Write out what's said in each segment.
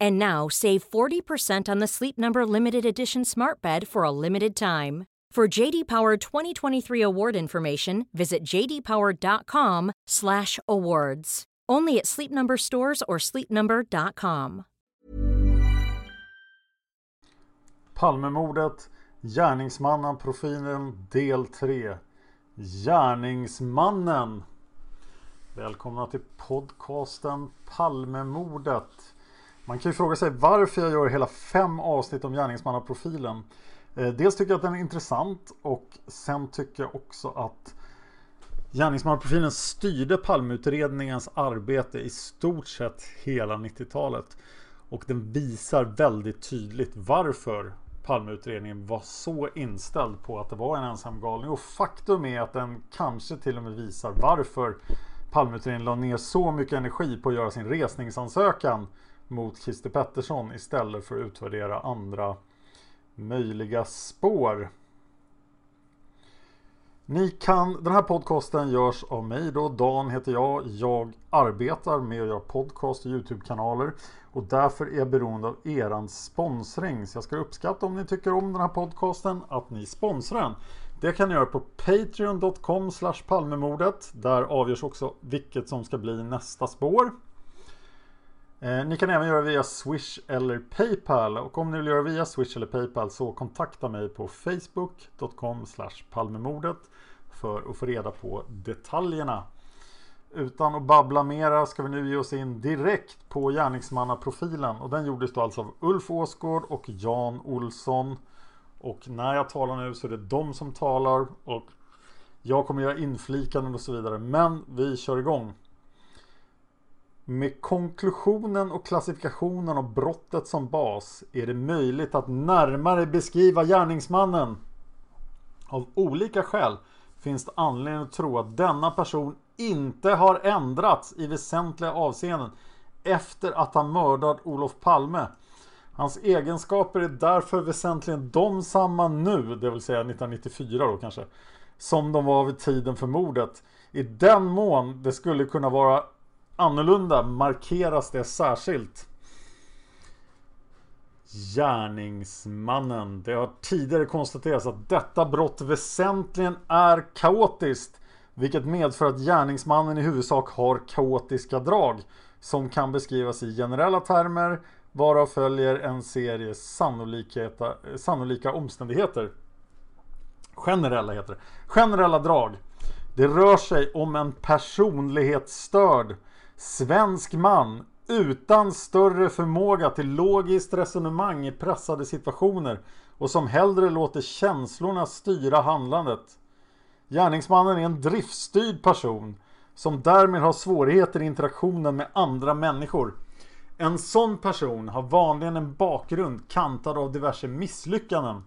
And now save 40% on the Sleep Number limited edition Smart Bed for a limited time. For JD Power 2023 award information, visit jdpower.com/awards. Only at Sleep Number stores or sleepnumber.com. Palmemordet, Gärningsmannaprofilen del 3. Gärningsmannen. Välkomna till podcasten Palmemordet. Man kan ju fråga sig varför jag gör hela fem avsnitt om gärningsmannaprofilen. Eh, dels tycker jag att den är intressant och sen tycker jag också att Gärningsmannaprofilen styrde Palmeutredningens arbete i stort sett hela 90-talet. Och den visar väldigt tydligt varför Palmeutredningen var så inställd på att det var en ensam galning. Och faktum är att den kanske till och med visar varför Palmeutredningen la ner så mycket energi på att göra sin resningsansökan mot Christer Pettersson istället för att utvärdera andra möjliga spår. Ni kan, den här podcasten görs av mig då, Dan heter jag. Jag arbetar med att göra podcast och Youtube-kanaler och därför är jag beroende av eran sponsring. Så jag ska uppskatta om ni tycker om den här podcasten att ni sponsrar den. Det kan ni göra på patreon.com palmemordet. Där avgörs också vilket som ska bli nästa spår. Eh, ni kan även göra via Swish eller Paypal och om ni vill göra via Swish eller Paypal så kontakta mig på facebook.com palmemordet för att få reda på detaljerna. Utan att babbla mera ska vi nu ge oss in direkt på gärningsmannaprofilen och den gjordes då alltså av Ulf Åsgård och Jan Olsson. Och när jag talar nu så är det de som talar och jag kommer göra inflikanden och så vidare. Men vi kör igång. Med konklusionen och klassifikationen av brottet som bas är det möjligt att närmare beskriva gärningsmannen. Av olika skäl finns det anledning att tro att denna person inte har ändrats i väsentliga avseenden efter att han mördat Olof Palme. Hans egenskaper är därför väsentligen de samma nu, det vill säga 1994 då kanske, som de var vid tiden för mordet. I den mån det skulle kunna vara annorlunda markeras det särskilt. Gärningsmannen. Det har tidigare konstaterats att detta brott väsentligen är kaotiskt. Vilket medför att gärningsmannen i huvudsak har kaotiska drag. Som kan beskrivas i generella termer. Varav följer en serie sannolika omständigheter. Generella heter det. Generella drag. Det rör sig om en personlighetsstörd svensk man utan större förmåga till logiskt resonemang i pressade situationer och som hellre låter känslorna styra handlandet. Gärningsmannen är en driftstyrd person som därmed har svårigheter i interaktionen med andra människor. En sån person har vanligen en bakgrund kantad av diverse misslyckanden.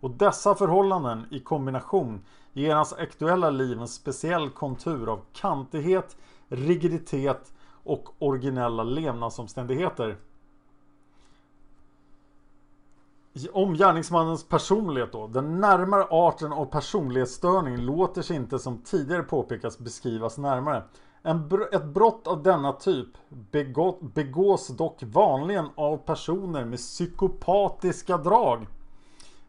Och dessa förhållanden i kombination ger hans aktuella liv en speciell kontur av kantighet, rigiditet och originella levnadsomständigheter. Om gärningsmannens personlighet då. Den närmare arten av personlighetsstörning låter sig inte som tidigare påpekats beskrivas närmare. En br ett brott av denna typ begås, begås dock vanligen av personer med psykopatiska drag.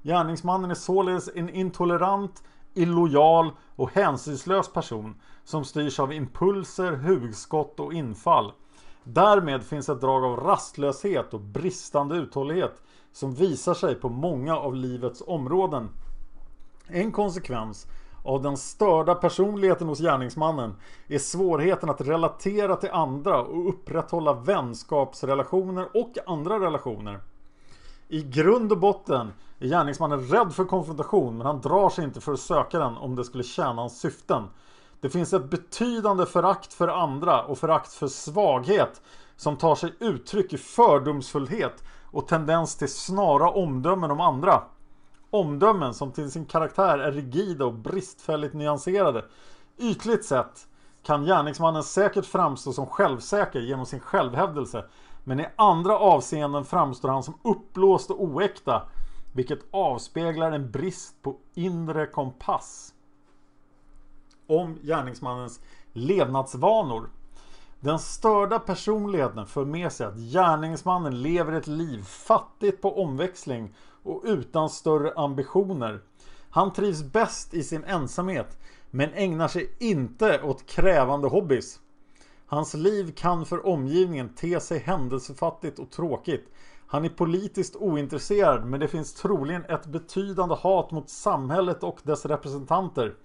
Gärningsmannen är således en intolerant, illojal och hänsynslös person som styrs av impulser, hugskott och infall. Därmed finns ett drag av rastlöshet och bristande uthållighet som visar sig på många av livets områden. En konsekvens av den störda personligheten hos gärningsmannen är svårigheten att relatera till andra och upprätthålla vänskapsrelationer och andra relationer. I grund och botten är gärningsmannen rädd för konfrontation men han drar sig inte för att söka den om det skulle tjäna hans syften. Det finns ett betydande förakt för andra och förakt för svaghet som tar sig uttryck i fördomsfullhet och tendens till snara omdömen om andra. Omdömen som till sin karaktär är rigida och bristfälligt nyanserade. Ytligt sett kan gärningsmannen säkert framstå som självsäker genom sin självhävdelse men i andra avseenden framstår han som uppblåst och oäkta vilket avspeglar en brist på inre kompass. Om gärningsmannens levnadsvanor. Den störda personligheten för med sig att gärningsmannen lever ett liv fattigt på omväxling och utan större ambitioner. Han trivs bäst i sin ensamhet men ägnar sig inte åt krävande hobbys. Hans liv kan för omgivningen te sig händelsefattigt och tråkigt. Han är politiskt ointresserad men det finns troligen ett betydande hat mot samhället och dess representanter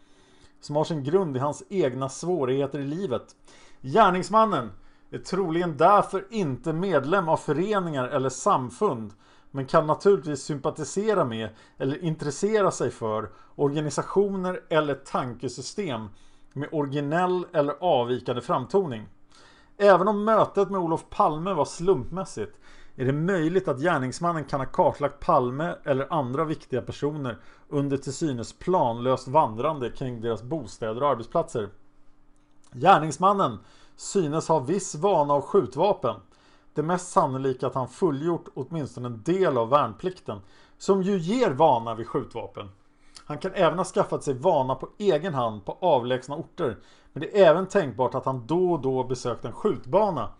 som har sin grund i hans egna svårigheter i livet. Gärningsmannen är troligen därför inte medlem av föreningar eller samfund men kan naturligtvis sympatisera med eller intressera sig för organisationer eller tankesystem med originell eller avvikande framtoning. Även om mötet med Olof Palme var slumpmässigt är det möjligt att gärningsmannen kan ha kartlagt Palme eller andra viktiga personer under till synes planlöst vandrande kring deras bostäder och arbetsplatser. Gärningsmannen synes ha viss vana av skjutvapen. Det mest sannolika att han fullgjort åtminstone en del av värnplikten som ju ger vana vid skjutvapen. Han kan även ha skaffat sig vana på egen hand på avlägsna orter men det är även tänkbart att han då och då besökt en skjutbana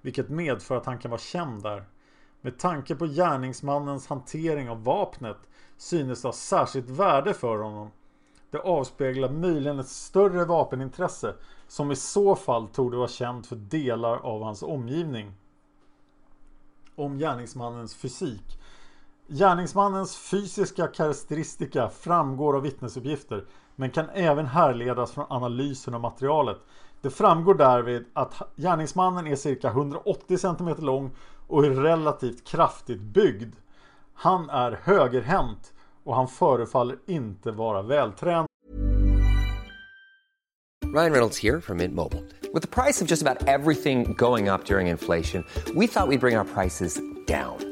vilket medför att han kan vara känd där. Med tanke på gärningsmannens hantering av vapnet synes det ha särskilt värde för honom. Det avspeglar möjligen ett större vapenintresse som i så fall torde vara känt för delar av hans omgivning. Om gärningsmannens fysik. Gärningsmannens fysiska karaktäristika framgår av vittnesuppgifter men kan även härledas från analysen av materialet. Det framgår därvid att gärningsmannen är cirka 180 cm lång och är relativt kraftigt byggd. Han är högerhänt och han förefaller inte vara vältränad. Ryan Reynolds här från Mint Mobile. Med priset på nästan allt som går upp under inflationen, trodde vi att vi skulle bring våra priser down.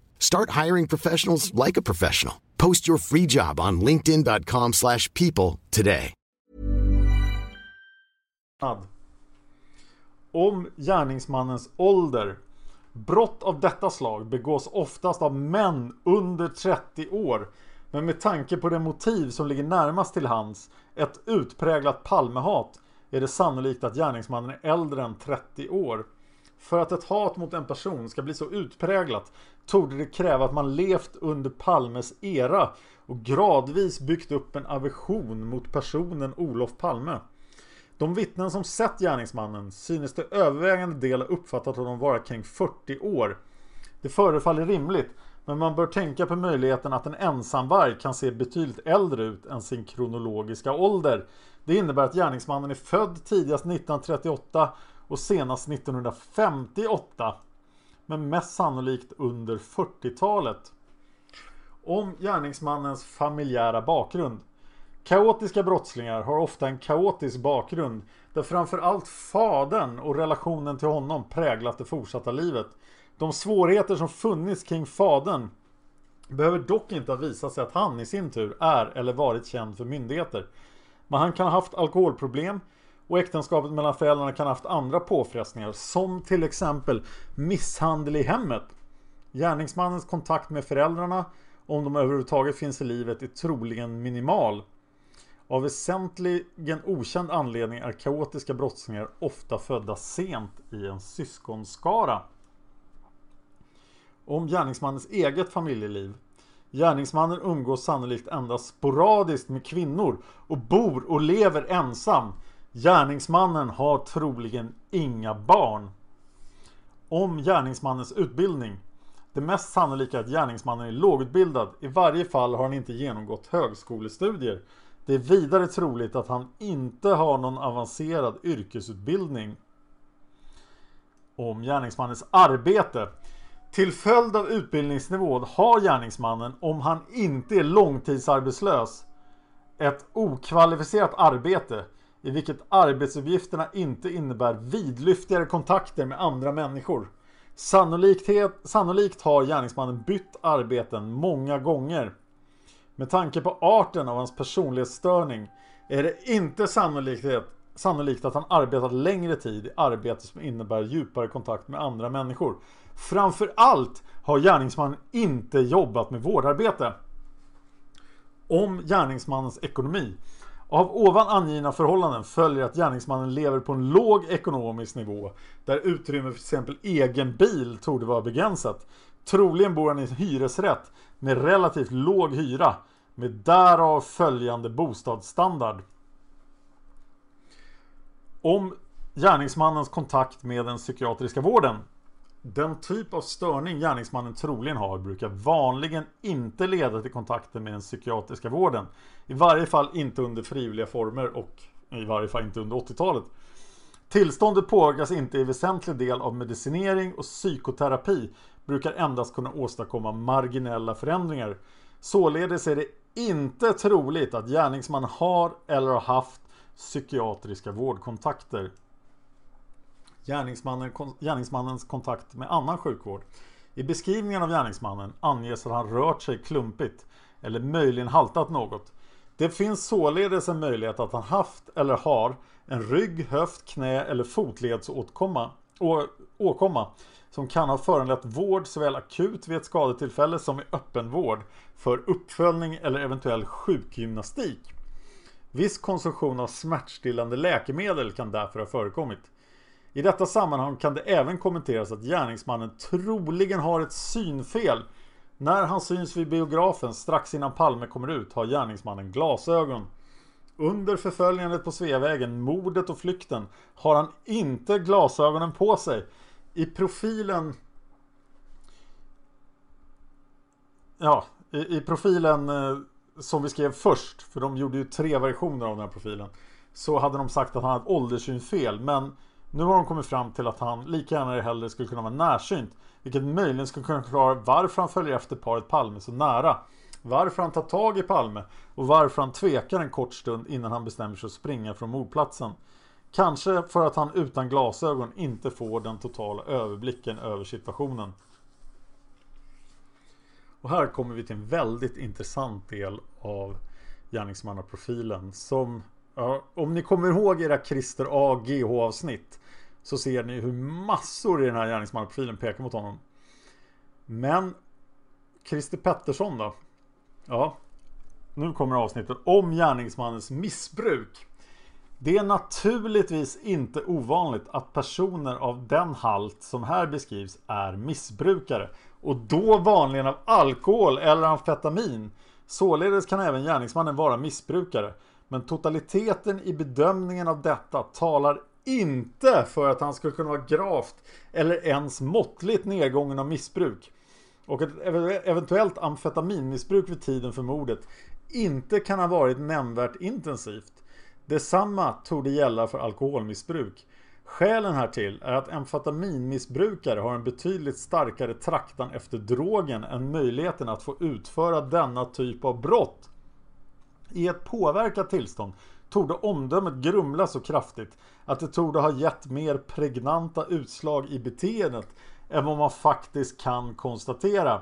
Start hiring professionals like a professional. Post your free job on linkedin.com slash people today. Om gärningsmannens ålder. Brott av detta slag begås oftast av män under 30 år. Men med tanke på det motiv som ligger närmast till hands, ett utpräglat Palmehat, är det sannolikt att gärningsmannen är äldre än 30 år. För att ett hat mot en person ska bli så utpräglat torde det kräva att man levt under Palmes era och gradvis byggt upp en aversion mot personen Olof Palme. De vittnen som sett gärningsmannen synes till övervägande del ha uppfattat honom vara kring 40 år. Det förefaller rimligt, men man bör tänka på möjligheten att en ensamvarg kan se betydligt äldre ut än sin kronologiska ålder. Det innebär att gärningsmannen är född tidigast 1938 och senast 1958. Men mest sannolikt under 40-talet. Om gärningsmannens familjära bakgrund. Kaotiska brottslingar har ofta en kaotisk bakgrund där framförallt fadern och relationen till honom präglat det fortsatta livet. De svårigheter som funnits kring fadern behöver dock inte ha visat sig att han i sin tur är eller varit känd för myndigheter. Men han kan ha haft alkoholproblem och äktenskapet mellan föräldrarna kan ha haft andra påfrestningar som till exempel misshandel i hemmet. Gärningsmannens kontakt med föräldrarna, om de överhuvudtaget finns i livet, är troligen minimal. Av väsentligen okänd anledning är kaotiska brottslingar ofta födda sent i en syskonskara. Om gärningsmannens eget familjeliv. Gärningsmannen umgås sannolikt endast sporadiskt med kvinnor och bor och lever ensam. Gärningsmannen har troligen inga barn. Om gärningsmannens utbildning. Det mest sannolika är att gärningsmannen är lågutbildad. I varje fall har han inte genomgått högskolestudier. Det är vidare troligt att han inte har någon avancerad yrkesutbildning. Om gärningsmannens arbete. Till följd av utbildningsnivån har gärningsmannen, om han inte är långtidsarbetslös, ett okvalificerat arbete i vilket arbetsuppgifterna inte innebär vidlyftigare kontakter med andra människor. Sannolikt, sannolikt har gärningsmannen bytt arbeten många gånger. Med tanke på arten av hans personlighetsstörning är det inte sannolikt, sannolikt att han arbetat längre tid i arbete som innebär djupare kontakt med andra människor. Framförallt har gärningsmannen inte jobbat med vårdarbete. Om gärningsmannens ekonomi. Av ovan angivna förhållanden följer att gärningsmannen lever på en låg ekonomisk nivå där utrymme för till exempel egen bil torde vara begränsat. Troligen bor han i en hyresrätt med relativt låg hyra med därav följande bostadsstandard. Om gärningsmannens kontakt med den psykiatriska vården. Den typ av störning gärningsmannen troligen har brukar vanligen inte leda till kontakter med den psykiatriska vården. I varje fall inte under frivilliga former och i varje fall inte under 80-talet. Tillståndet påverkas inte i väsentlig del av medicinering och psykoterapi brukar endast kunna åstadkomma marginella förändringar. Således är det inte troligt att gärningsmannen har eller har haft psykiatriska vårdkontakter. Gärningsmannen, gärningsmannens kontakt med annan sjukvård. I beskrivningen av gärningsmannen anges att han rört sig klumpigt eller möjligen haltat något. Det finns således en möjlighet att han haft eller har en rygg, höft, knä eller fotledsåkomma åkomma som kan ha föranlett vård såväl akut vid ett skadetillfälle som i öppenvård för uppföljning eller eventuell sjukgymnastik. Viss konsumtion av smärtstillande läkemedel kan därför ha förekommit. I detta sammanhang kan det även kommenteras att gärningsmannen troligen har ett synfel. När han syns vid biografen strax innan Palme kommer ut har gärningsmannen glasögon. Under förföljandet på Sveavägen, mordet och flykten har han inte glasögonen på sig. I profilen Ja, i, i profilen eh, som vi skrev först, för de gjorde ju tre versioner av den här profilen, så hade de sagt att han hade ålderssynfel. Men nu har de kommit fram till att han lika gärna hellre skulle kunna vara närsynt. Vilket möjligen skulle kunna förklara varför han följer efter paret Palme så nära. Varför han tar tag i Palme och varför han tvekar en kort stund innan han bestämmer sig att springa från mordplatsen. Kanske för att han utan glasögon inte får den totala överblicken över situationen. Och här kommer vi till en väldigt intressant del av gärningsmannaprofilen som ja, om ni kommer ihåg era Christer A. GH avsnitt så ser ni hur massor i den här gärningsmannaprofilen pekar mot honom. Men Christer Pettersson då? Ja, nu kommer avsnittet om gärningsmannens missbruk. Det är naturligtvis inte ovanligt att personer av den halt som här beskrivs är missbrukare och då vanligen av alkohol eller amfetamin. Således kan även gärningsmannen vara missbrukare. Men totaliteten i bedömningen av detta talar inte för att han skulle kunna vara gravt eller ens måttligt nedgången av missbruk. Och ett eventuellt amfetaminmissbruk vid tiden för mordet inte kan ha varit nämnvärt intensivt. Detsamma tog det gälla för alkoholmissbruk. Skälen härtill är att amfetaminmissbrukare har en betydligt starkare traktan efter drogen än möjligheten att få utföra denna typ av brott. I ett påverkat tillstånd torde omdömet grumla så kraftigt att det torde ha gett mer pregnanta utslag i beteendet än vad man faktiskt kan konstatera.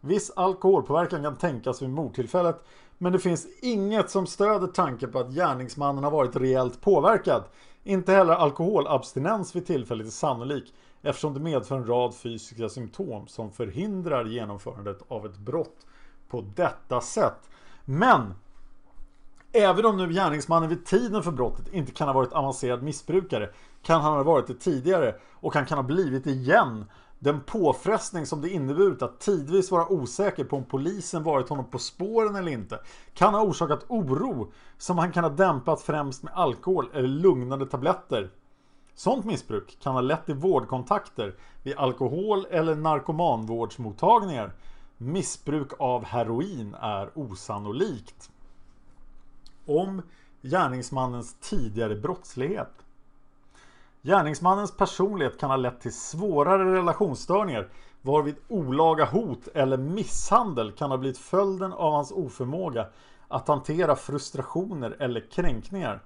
Viss alkoholpåverkan kan tänkas vid mordtillfället men det finns inget som stöder tanken på att gärningsmannen har varit rejält påverkad. Inte heller alkoholabstinens vid tillfället är sannolik eftersom det medför en rad fysiska symptom som förhindrar genomförandet av ett brott på detta sätt. Men Även om nu gärningsmannen vid tiden för brottet inte kan ha varit avancerad missbrukare kan han ha varit det tidigare och han kan ha blivit igen den påfrestning som det inneburit att tidvis vara osäker på om polisen varit honom på spåren eller inte kan ha orsakat oro som han kan ha dämpat främst med alkohol eller lugnande tabletter. Sånt missbruk kan ha lett till vårdkontakter vid alkohol eller narkomanvårdsmottagningar. Missbruk av heroin är osannolikt. Om gärningsmannens tidigare brottslighet. Gärningsmannens personlighet kan ha lett till svårare relationsstörningar varvid olaga hot eller misshandel kan ha blivit följden av hans oförmåga att hantera frustrationer eller kränkningar.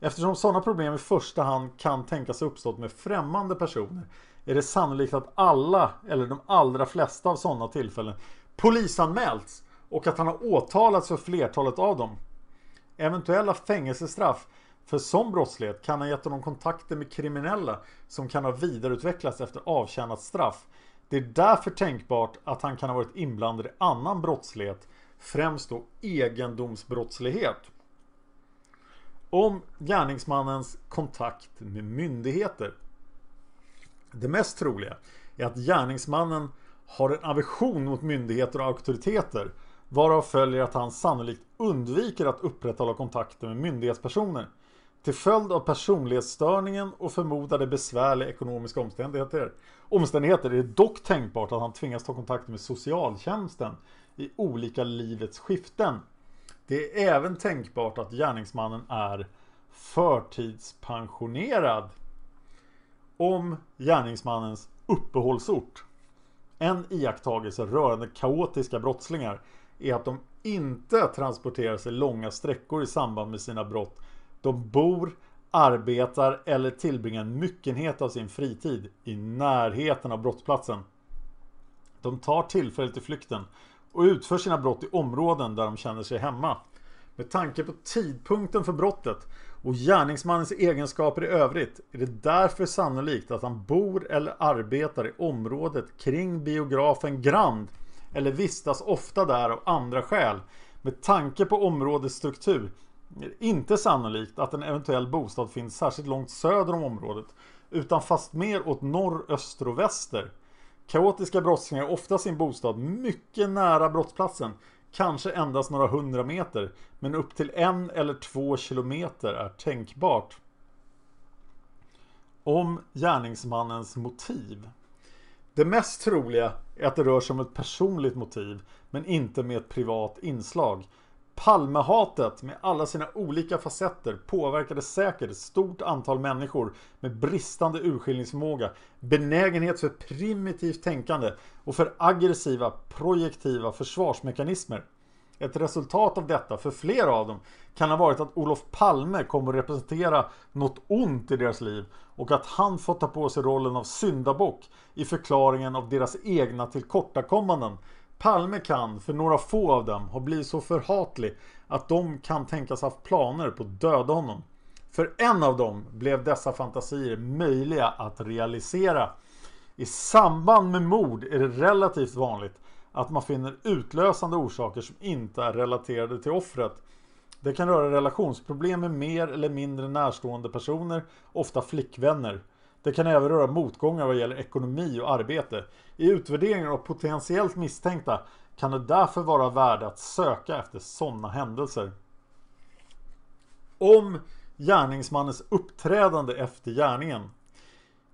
Eftersom sådana problem i första hand kan tänkas ha uppstått med främmande personer är det sannolikt att alla eller de allra flesta av sådana tillfällen polisanmälts och att han har åtalats för flertalet av dem. Eventuella fängelsestraff för sån brottslighet kan ha gett honom kontakter med kriminella som kan ha vidareutvecklats efter avtjänat straff. Det är därför tänkbart att han kan ha varit inblandad i annan brottslighet, främst då egendomsbrottslighet. Om gärningsmannens kontakt med myndigheter. Det mest troliga är att gärningsmannen har en aversion mot myndigheter och auktoriteter varav följer att han sannolikt undviker att upprätthålla kontakter med myndighetspersoner. Till följd av personlighetsstörningen och förmodade besvärliga ekonomiska omständigheter, omständigheter är det dock tänkbart att han tvingas ta kontakt med socialtjänsten i olika livets skiften. Det är även tänkbart att gärningsmannen är förtidspensionerad om gärningsmannens uppehållsort. En iakttagelse rörande kaotiska brottslingar är att de inte transporterar sig långa sträckor i samband med sina brott de bor, arbetar eller tillbringar en myckenhet av sin fritid i närheten av brottsplatsen. De tar tillfället i flykten och utför sina brott i områden där de känner sig hemma. Med tanke på tidpunkten för brottet och gärningsmannens egenskaper i övrigt är det därför sannolikt att han bor eller arbetar i området kring biografen Grand eller vistas ofta där av andra skäl. Med tanke på områdets struktur är det inte sannolikt att en eventuell bostad finns särskilt långt söder om området utan fast mer åt norr, öster och väster. Kaotiska brottslingar har ofta sin bostad mycket nära brottsplatsen kanske endast några hundra meter men upp till en eller två kilometer är tänkbart. Om gärningsmannens motiv. Det mest troliga är att det rör sig om ett personligt motiv men inte med ett privat inslag. Palmehatet med alla sina olika facetter påverkade säkert ett stort antal människor med bristande urskiljningsförmåga, benägenhet för primitivt tänkande och för aggressiva projektiva försvarsmekanismer. Ett resultat av detta för flera av dem kan ha varit att Olof Palme kom att representera något ont i deras liv och att han fått ta på sig rollen av syndabock i förklaringen av deras egna tillkortakommanden. Palme kan, för några få av dem, ha blivit så förhatlig att de kan tänkas haft planer på att döda honom. För en av dem blev dessa fantasier möjliga att realisera. I samband med mord är det relativt vanligt att man finner utlösande orsaker som inte är relaterade till offret. Det kan röra relationsproblem med mer eller mindre närstående personer, ofta flickvänner. Det kan även röra motgångar vad gäller ekonomi och arbete. I utvärderingen av potentiellt misstänkta kan det därför vara värde att söka efter sådana händelser. Om gärningsmannens uppträdande efter gärningen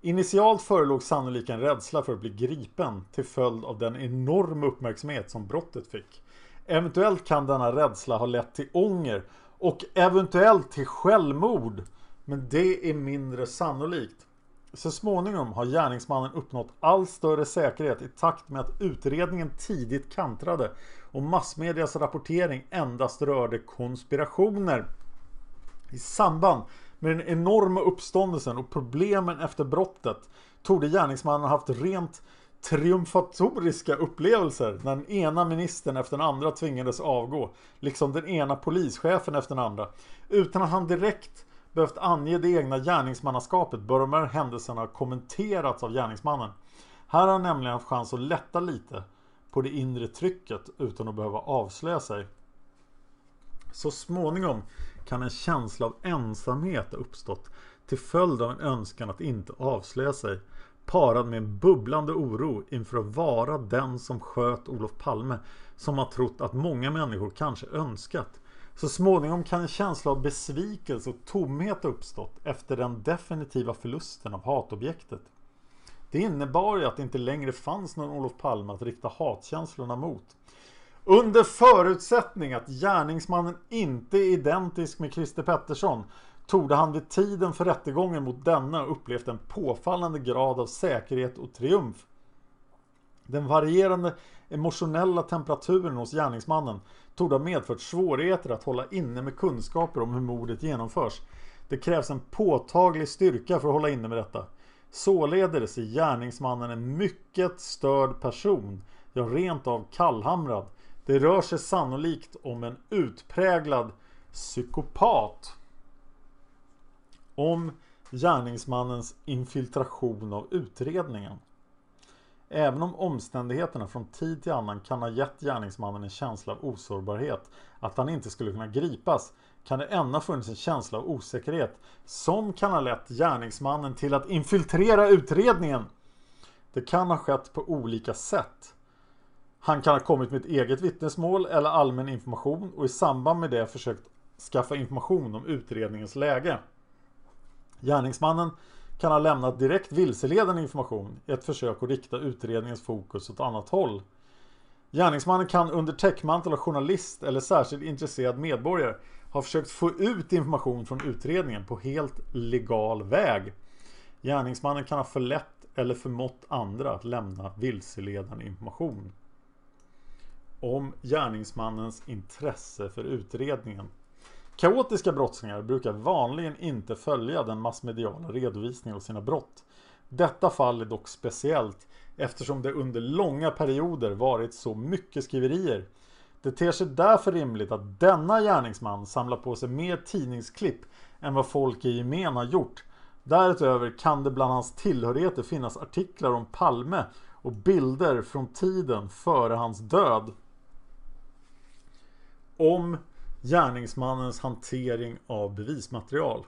Initialt förelåg sannolikt en rädsla för att bli gripen till följd av den enorma uppmärksamhet som brottet fick. Eventuellt kan denna rädsla ha lett till ånger och eventuellt till självmord. Men det är mindre sannolikt. Så småningom har gärningsmannen uppnått allt större säkerhet i takt med att utredningen tidigt kantrade och massmedias rapportering endast rörde konspirationer. I samband med den enorma uppståndelsen och problemen efter brottet torde gärningsmannen haft rent triumfatoriska upplevelser när den ena ministern efter den andra tvingades avgå, liksom den ena polischefen efter den andra. Utan att han direkt behövt ange det egna gärningsmannaskapet bör de här händelserna ha kommenterats av gärningsmannen. Här har han nämligen haft chans att lätta lite på det inre trycket utan att behöva avslöja sig. Så småningom kan en känsla av ensamhet ha uppstått till följd av en önskan att inte avslöja sig parad med en bubblande oro inför att vara den som sköt Olof Palme som har trott att många människor kanske önskat. Så småningom kan en känsla av besvikelse och tomhet ha uppstått efter den definitiva förlusten av hatobjektet. Det innebar ju att det inte längre fanns någon Olof Palme att rikta hatkänslorna mot. Under förutsättning att gärningsmannen inte är identisk med Christer Pettersson torde han vid tiden för rättegången mot denna upplevt en påfallande grad av säkerhet och triumf. Den varierande emotionella temperaturen hos gärningsmannen torde ha medfört svårigheter att hålla inne med kunskaper om hur mordet genomförs. Det krävs en påtaglig styrka för att hålla inne med detta. Således är gärningsmannen en mycket störd person, ja rent av kallhamrad. Det rör sig sannolikt om en utpräglad psykopat. Om gärningsmannens infiltration av utredningen. Även om omständigheterna från tid till annan kan ha gett gärningsmannen en känsla av osårbarhet, att han inte skulle kunna gripas, kan det ändå funnits en känsla av osäkerhet som kan ha lett gärningsmannen till att infiltrera utredningen. Det kan ha skett på olika sätt. Han kan ha kommit med ett eget vittnesmål eller allmän information och i samband med det försökt skaffa information om utredningens läge. Gärningsmannen kan ha lämnat direkt vilseledande information i ett försök att rikta utredningens fokus åt annat håll. Gärningsmannen kan under täckmantel av journalist eller särskilt intresserad medborgare ha försökt få ut information från utredningen på helt legal väg. Gärningsmannen kan ha förlett eller förmått andra att lämna vilseledande information om gärningsmannens intresse för utredningen. Kaotiska brottslingar brukar vanligen inte följa den massmediala redovisningen av sina brott. Detta fall är dock speciellt eftersom det under långa perioder varit så mycket skriverier. Det ter sig därför rimligt att denna gärningsman samlar på sig mer tidningsklipp än vad folk i gemen har gjort. Därutöver kan det bland hans tillhörigheter finnas artiklar om Palme och bilder från tiden före hans död om gärningsmannens hantering av bevismaterial.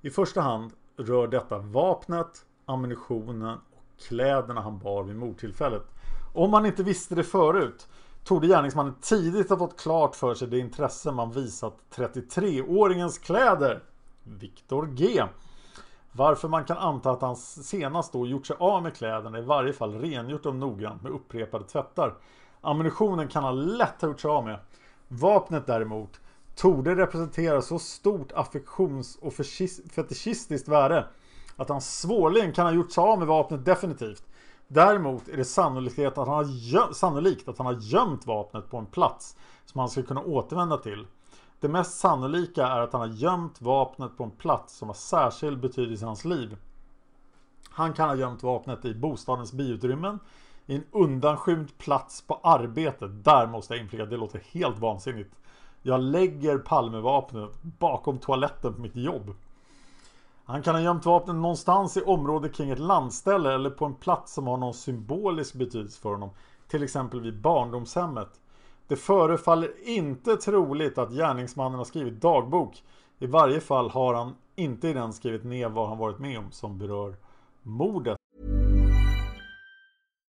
I första hand rör detta vapnet, ammunitionen och kläderna han bar vid mordtillfället. Om man inte visste det förut torde gärningsmannen tidigt ha fått klart för sig det intresse man visat 33-åringens kläder, Viktor G. Varför man kan anta att han senast då gjort sig av med kläderna, i varje fall rengjort dem noggrant med upprepade tvättar. Ammunitionen kan han lätt ha gjort sig av med. Vapnet däremot torde representera så stort affektions och fetischistiskt värde att han svårligen kan ha gjort sig av med vapnet definitivt. Däremot är det sannolikt att han har, sannolikt att han har gömt vapnet på en plats som han ska kunna återvända till. Det mest sannolika är att han har gömt vapnet på en plats som har särskild betydelse i hans liv. Han kan ha gömt vapnet i bostadens biutrymmen, i en undanskymd plats på arbetet. Där måste jag inflika, det låter helt vansinnigt. Jag lägger Palmevapnet bakom toaletten på mitt jobb. Han kan ha gömt vapnet någonstans i området kring ett landställe eller på en plats som har någon symbolisk betydelse för honom. Till exempel vid barndomshemmet. Det förefaller inte troligt att gärningsmannen har skrivit dagbok. I varje fall har han inte i den skrivit ner vad han varit med om som berör mordet.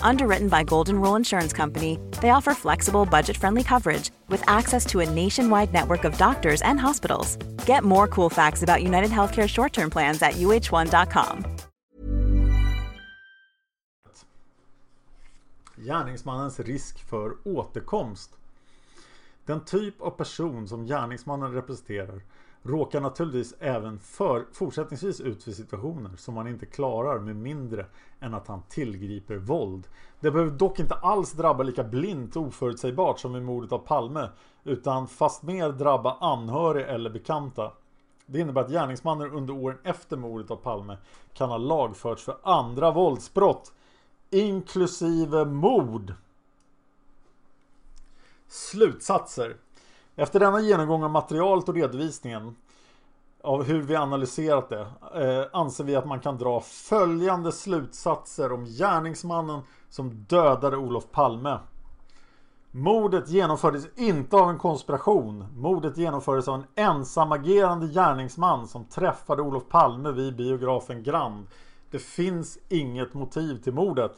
Underwritten by Golden Rule Insurance Company, they offer flexible, budget friendly coverage with access to a nationwide network of doctors and hospitals. Get more cool facts about United Healthcare short term plans at uh1.com. Gärningsmannens risk för återkomst. Den typ av person som gärningsmannen representerar råkar naturligtvis även för, fortsättningsvis ut för situationer som han inte klarar med mindre än att han tillgriper våld. Det behöver dock inte alls drabba lika blint och oförutsägbart som vid mordet av Palme utan fast mer drabba anhöriga eller bekanta. Det innebär att gärningsmannen under åren efter mordet av Palme kan ha lagförts för andra våldsbrott inklusive mord. Slutsatser efter denna genomgång av materialet och redovisningen av hur vi analyserat det eh, anser vi att man kan dra följande slutsatser om gärningsmannen som dödade Olof Palme. Mordet genomfördes inte av en konspiration. Mordet genomfördes av en ensamagerande gärningsman som träffade Olof Palme vid biografen Grand. Det finns inget motiv till mordet.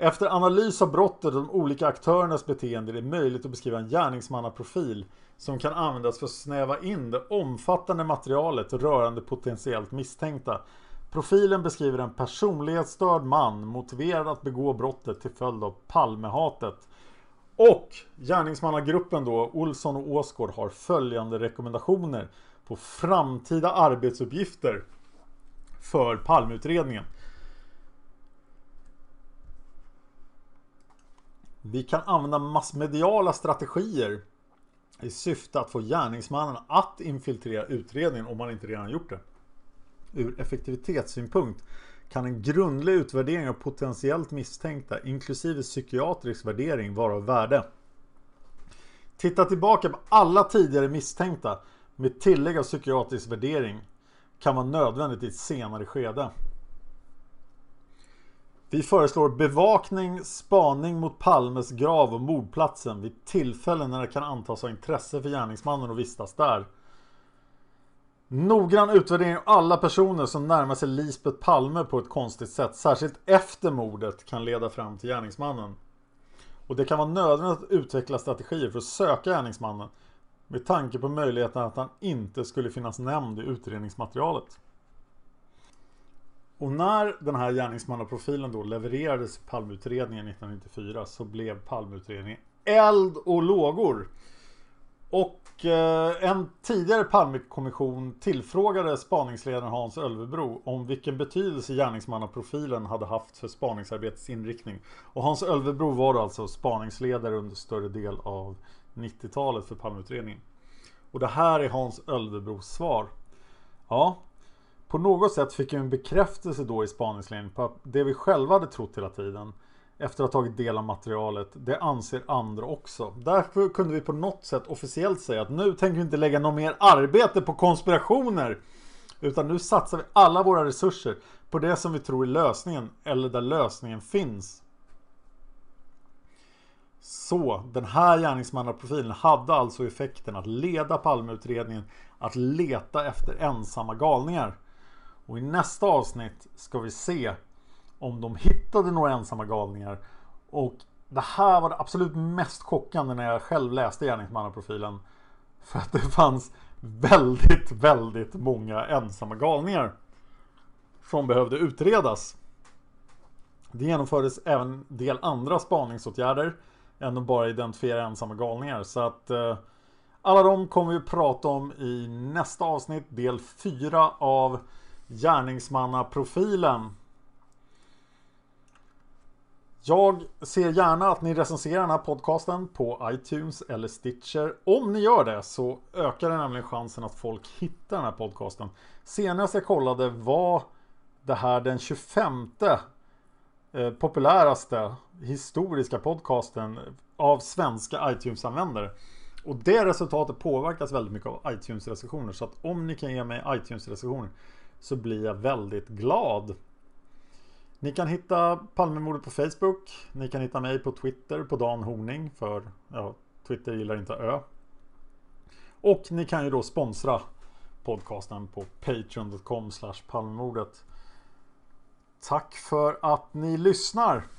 Efter analys av brottet och de olika aktörernas beteende är det möjligt att beskriva en gärningsmannaprofil som kan användas för att snäva in det omfattande materialet rörande potentiellt misstänkta. Profilen beskriver en personlighetsstörd man motiverad att begå brottet till följd av Palmehatet. Och gärningsmannagruppen då, Olsson och Åsgård, har följande rekommendationer på framtida arbetsuppgifter för Palmeutredningen. Vi kan använda massmediala strategier i syfte att få gärningsmannen att infiltrera utredningen om man inte redan gjort det. Ur effektivitetssynpunkt kan en grundlig utvärdering av potentiellt misstänkta inklusive psykiatrisk värdering vara av värde. Titta tillbaka på alla tidigare misstänkta med tillägg av psykiatrisk värdering kan vara nödvändigt i ett senare skede. Vi föreslår bevakning, spaning mot Palmes grav och mordplatsen vid tillfällen när det kan antas ha intresse för gärningsmannen och vistas där. Noggrann utvärdering av alla personer som närmar sig Lisbeth Palme på ett konstigt sätt, särskilt efter mordet, kan leda fram till gärningsmannen. Och det kan vara nödvändigt att utveckla strategier för att söka gärningsmannen med tanke på möjligheten att han inte skulle finnas nämnd i utredningsmaterialet. Och när den här gärningsmannaprofilen då levererades i Palmeutredningen 1994 så blev Palmeutredningen eld och lågor. Och eh, en tidigare Palmekommission tillfrågade spaningsledaren Hans Ölvebro om vilken betydelse gärningsmannaprofilen hade haft för spaningsarbetets inriktning. Och Hans Ölvebro var alltså spaningsledare under större del av 90-talet för Palmeutredningen. Och det här är Hans Ölvebros svar. Ja, på något sätt fick jag en bekräftelse då i spaningslinjen på att det vi själva hade trott hela tiden efter att ha tagit del av materialet, det anser andra också. Därför kunde vi på något sätt officiellt säga att nu tänker vi inte lägga något mer arbete på konspirationer. Utan nu satsar vi alla våra resurser på det som vi tror är lösningen, eller där lösningen finns. Så den här gärningsmannaprofilen hade alltså effekten att leda Palmeutredningen att leta efter ensamma galningar. Och i nästa avsnitt ska vi se om de hittade några ensamma galningar. Och det här var det absolut mest chockande när jag själv läste gärningsmannaprofilen. För att det fanns väldigt, väldigt många ensamma galningar. Som behövde utredas. Det genomfördes även en del andra spaningsåtgärder. Än att bara identifiera ensamma galningar. Så att eh, alla de kommer vi att prata om i nästa avsnitt. Del 4 av Gärningsmannaprofilen. Jag ser gärna att ni recenserar den här podcasten på iTunes eller Stitcher. Om ni gör det så ökar det nämligen chansen att folk hittar den här podcasten. Senast jag kollade var det här den 25 eh, populäraste historiska podcasten av svenska iTunes-användare. Och det resultatet påverkas väldigt mycket av iTunes-recensioner. Så att om ni kan ge mig iTunes-recensioner så blir jag väldigt glad. Ni kan hitta Palmemordet på Facebook. Ni kan hitta mig på Twitter på Dan Horning för ja, Twitter gillar inte Ö. Och ni kan ju då sponsra podcasten på patreon.com palmemordet. Tack för att ni lyssnar!